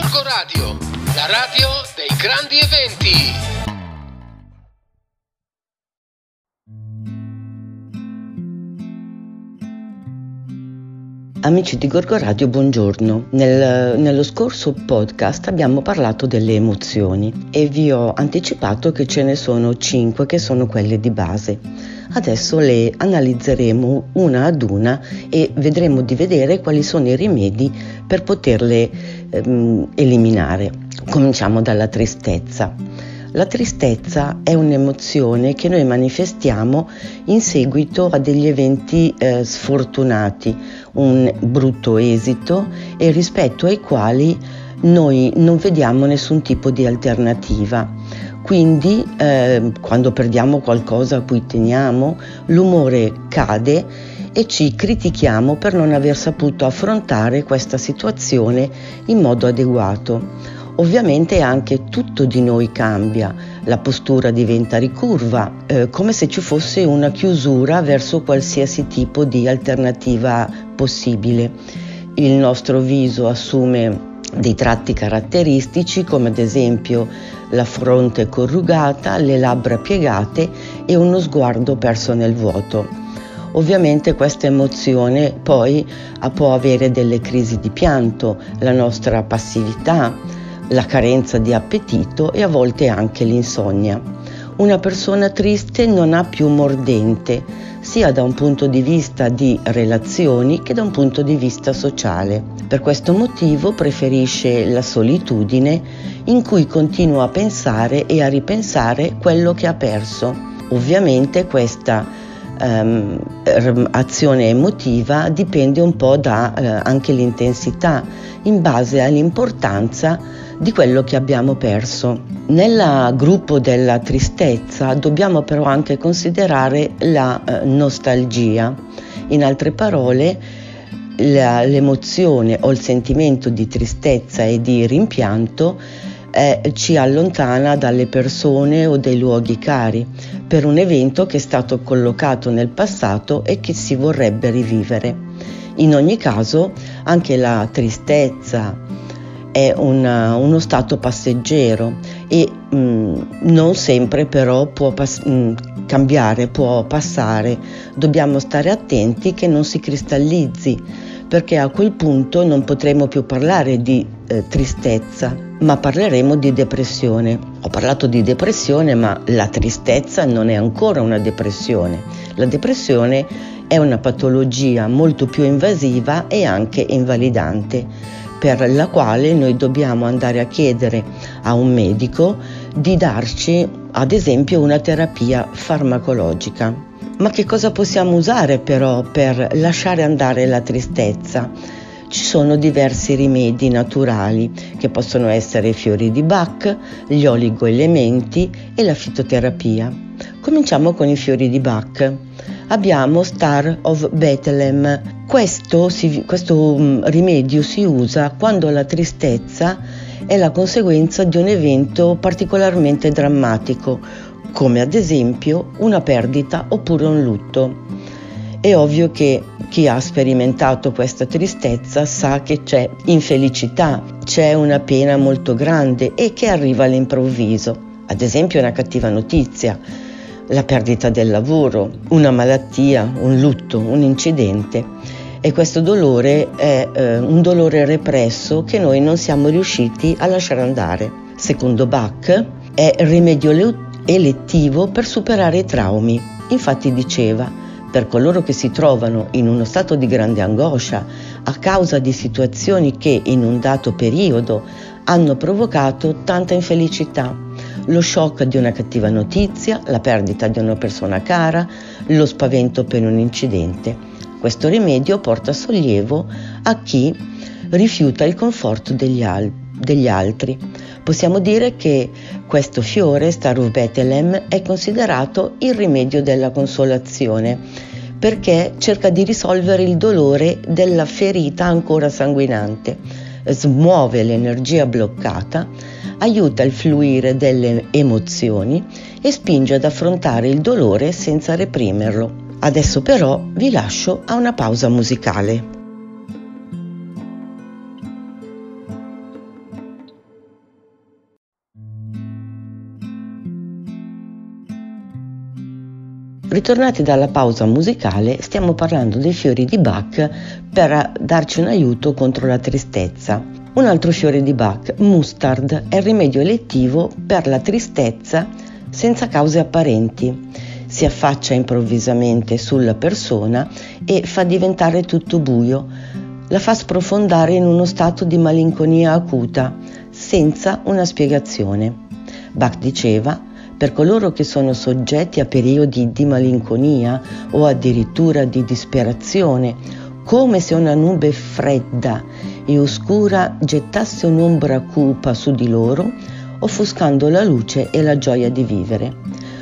Gorgo Radio, la radio dei grandi eventi. Amici di Gorgo Radio, buongiorno. Nel, nello scorso podcast abbiamo parlato delle emozioni e vi ho anticipato che ce ne sono cinque che sono quelle di base. Adesso le analizzeremo una ad una e vedremo di vedere quali sono i rimedi per poterle ehm, eliminare. Cominciamo dalla tristezza. La tristezza è un'emozione che noi manifestiamo in seguito a degli eventi eh, sfortunati, un brutto esito e rispetto ai quali noi non vediamo nessun tipo di alternativa. Quindi eh, quando perdiamo qualcosa a cui teniamo, l'umore cade e ci critichiamo per non aver saputo affrontare questa situazione in modo adeguato. Ovviamente anche tutto di noi cambia, la postura diventa ricurva, eh, come se ci fosse una chiusura verso qualsiasi tipo di alternativa possibile. Il nostro viso assume dei tratti caratteristici come ad esempio la fronte corrugata, le labbra piegate e uno sguardo perso nel vuoto. Ovviamente questa emozione poi può avere delle crisi di pianto, la nostra passività, la carenza di appetito e a volte anche l'insonnia. Una persona triste non ha più mordente, sia da un punto di vista di relazioni che da un punto di vista sociale. Per questo motivo preferisce la solitudine in cui continua a pensare e a ripensare quello che ha perso. Ovviamente questa um, azione emotiva dipende un po' da uh, anche l'intensità in base all'importanza di quello che abbiamo perso. Nel gruppo della tristezza dobbiamo però anche considerare la eh, nostalgia. In altre parole, la, l'emozione o il sentimento di tristezza e di rimpianto eh, ci allontana dalle persone o dai luoghi cari per un evento che è stato collocato nel passato e che si vorrebbe rivivere. In ogni caso, anche la tristezza è una, uno stato passeggero e mh, mm, non sempre però può pas- mh, mm, cambiare, può passare. Dobbiamo stare attenti che non si cristallizzi perché a quel punto non potremo più parlare di eh, tristezza, ma parleremo di depressione. Ho parlato di depressione, ma la tristezza non è ancora una depressione. La depressione è una patologia molto più invasiva e anche invalidante, per la quale noi dobbiamo andare a chiedere a un medico di darci ad esempio una terapia farmacologica. Ma che cosa possiamo usare però per lasciare andare la tristezza? Ci sono diversi rimedi naturali che possono essere i fiori di Bach, gli oligoelementi e la fitoterapia. Cominciamo con i fiori di Bach abbiamo Star of Bethlehem. Questo, si, questo mm, rimedio si usa quando la tristezza è la conseguenza di un evento particolarmente drammatico, come ad esempio una perdita oppure un lutto. È ovvio che chi ha sperimentato questa tristezza sa che c'è infelicità, c'è una pena molto grande e che arriva all'improvviso. Ad esempio una cattiva notizia, la perdita del lavoro, una malattia, un lutto, un incidente. E questo dolore è eh, un dolore represso che noi non siamo riusciti a lasciare andare. Secondo Bach è rimedio elettivo per superare i traumi. Infatti diceva, per coloro che si trovano in uno stato di grande angoscia a causa di situazioni che in un dato periodo hanno provocato tanta infelicità, lo shock di una cattiva notizia, la perdita di una persona cara, lo spavento per un incidente. Questo rimedio porta sollievo a chi rifiuta il conforto degli, al- degli altri. Possiamo dire che questo fiore, Star of Bethlehem, è considerato il rimedio della consolazione perché cerca di risolvere il dolore della ferita ancora sanguinante, smuove l'energia bloccata aiuta il fluire delle emozioni e spinge ad affrontare il dolore senza reprimerlo. Adesso però vi lascio a una pausa musicale. Ritornati dalla pausa musicale, stiamo parlando dei fiori di Bach per darci un aiuto contro la tristezza. Un altro fiore di Bach, mustard, è il rimedio elettivo per la tristezza senza cause apparenti. Si affaccia improvvisamente sulla persona e fa diventare tutto buio, la fa sprofondare in uno stato di malinconia acuta, senza una spiegazione. Bach diceva per coloro che sono soggetti a periodi di malinconia o addirittura di disperazione, come se una nube fredda e oscura gettasse un'ombra cupa su di loro, offuscando la luce e la gioia di vivere.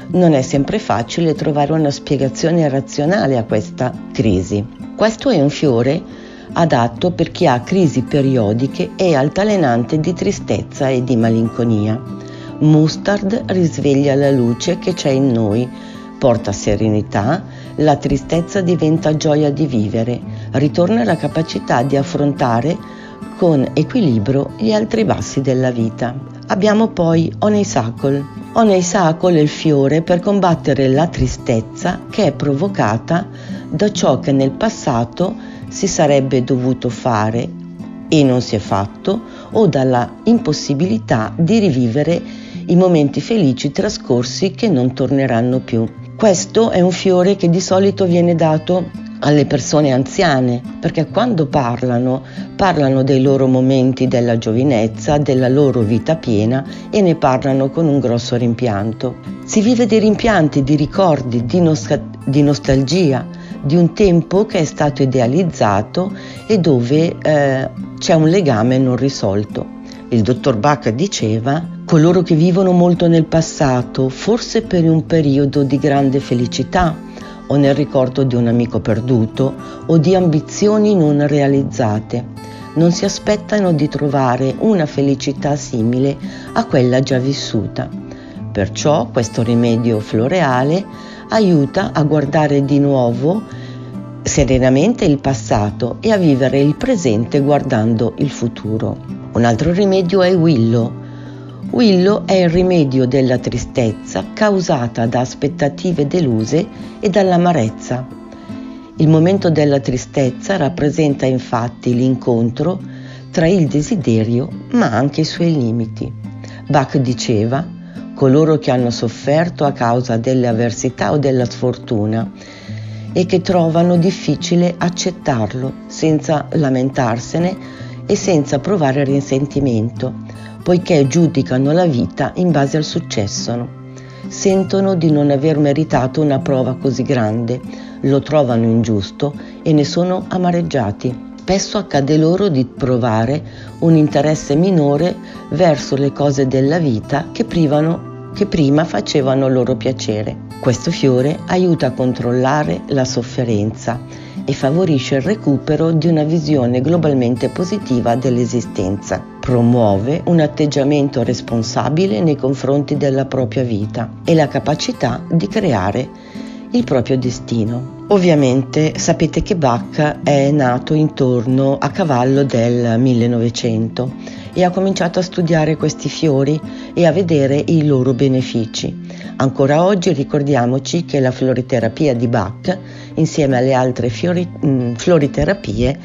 Non è sempre facile trovare una spiegazione razionale a questa crisi. Questo è un fiore adatto per chi ha crisi periodiche e altalenante di tristezza e di malinconia. Mustard risveglia la luce che c'è in noi, porta serenità, la tristezza diventa gioia di vivere, ritorna la capacità di affrontare con equilibrio gli altri bassi della vita. Abbiamo poi Honeysuckle. Honeysuckle è il fiore per combattere la tristezza che è provocata da ciò che nel passato si sarebbe dovuto fare e non si è fatto o dalla impossibilità di rivivere i momenti felici trascorsi che non torneranno più. Questo è un fiore che di solito viene dato alle persone anziane, perché quando parlano, parlano dei loro momenti della giovinezza, della loro vita piena e ne parlano con un grosso rimpianto. Si vive dei rimpianti, di ricordi, di, nost- di nostalgia, di un tempo che è stato idealizzato e dove eh, c'è un legame non risolto. Il dottor Bach diceva coloro che vivono molto nel passato, forse per un periodo di grande felicità o nel ricordo di un amico perduto o di ambizioni non realizzate, non si aspettano di trovare una felicità simile a quella già vissuta. Perciò questo rimedio floreale aiuta a guardare di nuovo serenamente il passato e a vivere il presente guardando il futuro. Un altro rimedio è Willow, Willow è il rimedio della tristezza causata da aspettative deluse e dall'amarezza. Il momento della tristezza rappresenta infatti l'incontro tra il desiderio ma anche i suoi limiti. Bach diceva, coloro che hanno sofferto a causa delle avversità o della sfortuna e che trovano difficile accettarlo senza lamentarsene e senza provare risentimento poiché giudicano la vita in base al successo. Sentono di non aver meritato una prova così grande, lo trovano ingiusto e ne sono amareggiati. Spesso accade loro di provare un interesse minore verso le cose della vita che, privano, che prima facevano loro piacere. Questo fiore aiuta a controllare la sofferenza e favorisce il recupero di una visione globalmente positiva dell'esistenza. Promuove un atteggiamento responsabile nei confronti della propria vita e la capacità di creare il proprio destino. Ovviamente sapete che Bach è nato intorno a cavallo del 1900 e ha cominciato a studiare questi fiori e a vedere i loro benefici. Ancora oggi ricordiamoci che la floriterapia di Bach insieme alle altre fiori, mh, mm, floriterapie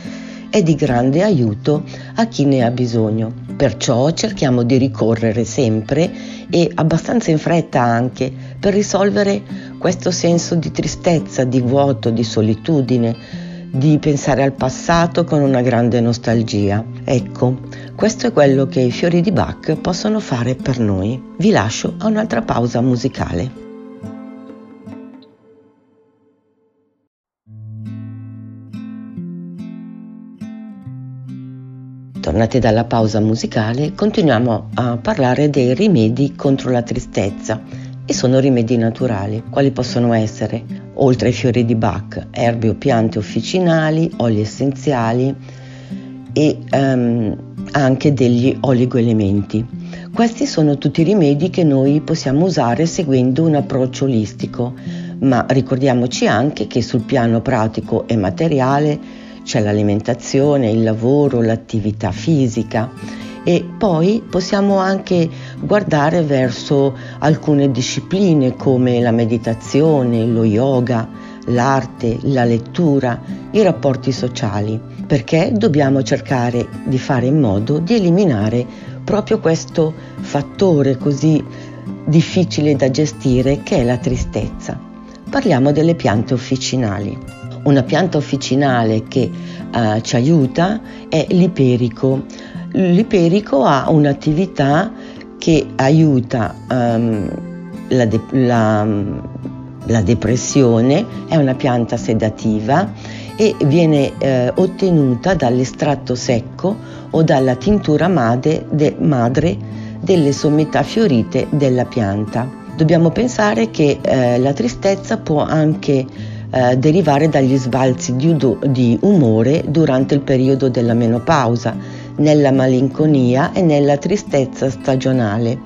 è di grande aiuto a chi ne ha bisogno. Perciò cerchiamo di ricorrere sempre e abbastanza in fretta anche per risolvere questo senso di tristezza, di vuoto, di solitudine, di pensare al passato con una grande nostalgia. Ecco, questo è quello che i fiori di Bach possono fare per noi. Vi lascio a un'altra pausa musicale. Tornati dalla pausa musicale, continuiamo a parlare dei rimedi contro la tristezza e sono rimedi naturali. Quali possono essere? Oltre ai fiori di Bach, erbe o piante officinali, oli essenziali e um, anche degli oligoelementi. Questi sono tutti rimedi che noi possiamo usare seguendo un approccio olistico, ma ricordiamoci anche che sul piano pratico e materiale c'è l'alimentazione, il lavoro, l'attività fisica e poi possiamo anche guardare verso alcune discipline come la meditazione, lo yoga, l'arte, la lettura, i rapporti sociali, perché dobbiamo cercare di fare in modo di eliminare proprio questo fattore così difficile da gestire che è la tristezza. Parliamo delle piante officinali. Una pianta officinale che uh, ci aiuta è l'iperico. L'iperico ha un'attività che aiuta um, la, de- la, la, depressione, è una pianta sedativa e viene eh, ottenuta dall'estratto secco o dalla tintura madre, de- madre delle sommità fiorite della pianta. Dobbiamo pensare che eh, la tristezza può anche eh, derivare dagli sbalzi di, di umore durante il periodo della menopausa nella malinconia e nella tristezza stagionale,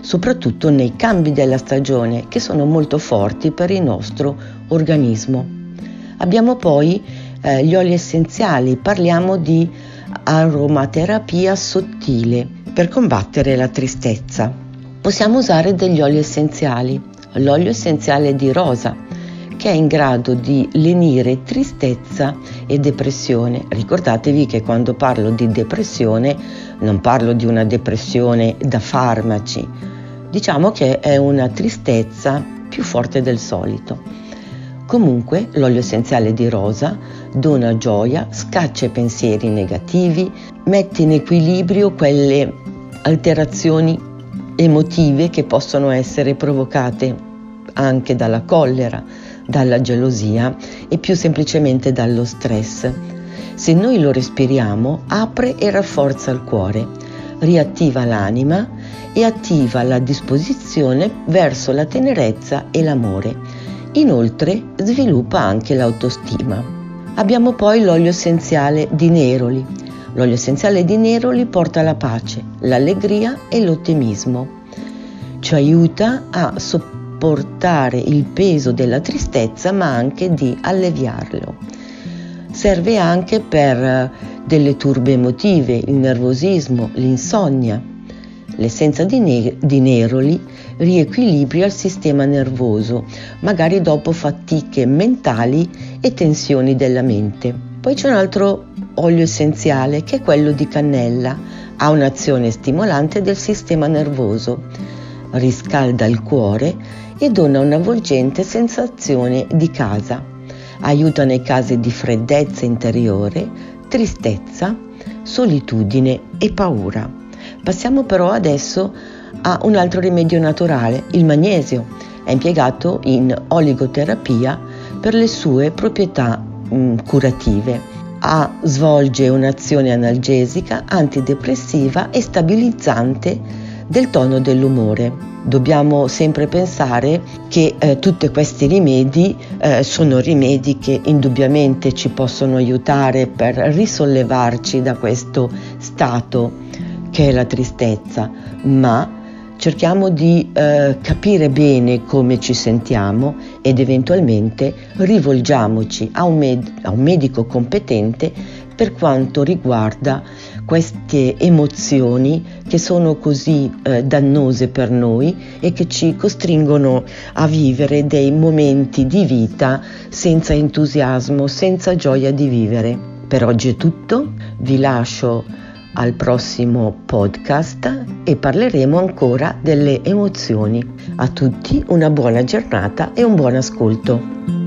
soprattutto nei cambi della stagione che sono molto forti per il nostro organismo. Abbiamo poi eh, gli oli essenziali, parliamo di aromaterapia sottile per combattere la tristezza. Possiamo usare degli oli essenziali, l'olio essenziale di rosa, che è in grado di lenire tristezza e depressione. Ricordatevi che quando parlo di depressione non parlo di una depressione da farmaci, diciamo che è una tristezza più forte del solito. Comunque l'olio essenziale di rosa dona gioia, scaccia i pensieri negativi, mette in equilibrio quelle alterazioni emotive che possono essere provocate anche dalla collera, dalla gelosia e più semplicemente dallo stress. Se noi lo respiriamo, apre e rafforza il cuore, riattiva l'anima e attiva la disposizione verso la tenerezza e l'amore. Inoltre sviluppa anche l'autostima. Abbiamo poi l'olio essenziale di neroli. L'olio essenziale di neroli porta la pace, l'allegria e l'ottimismo. Ci aiuta a sopportare portare il peso della tristezza ma anche di alleviarlo. Serve anche per eh, delle turbe emotive, il nervosismo, l'insonnia. L'essenza di, ne- di neroli riequilibria il sistema nervoso, magari dopo fatiche mentali e tensioni della mente. Poi c'è un altro olio essenziale che è quello di cannella, ha un'azione stimolante del sistema nervoso, riscalda il cuore e dona un'avvolgente sensazione di casa. Aiuta nei casi di freddezza interiore, tristezza, solitudine e paura. Passiamo però adesso a un altro rimedio naturale, il magnesio. È impiegato in oligoterapia per le sue proprietà mh, mm, curative. A, svolge un'azione analgesica, antidepressiva e stabilizzante del tono dell'umore dobbiamo sempre pensare che eh, tutti questi rimedi eh, sono rimedi che indubbiamente ci possono aiutare per risollevarci da questo stato che la tristezza, ma cerchiamo di eh, capire bene come ci sentiamo ed eventualmente rivolgiamoci a un, med- a un medico competente per quanto riguarda queste emozioni che sono così eh, dannose per noi e che ci costringono a vivere dei momenti di vita senza entusiasmo, senza gioia di vivere. Per oggi è tutto, vi lascio al prossimo podcast e parleremo ancora delle emozioni. A tutti una buona giornata e un buon ascolto.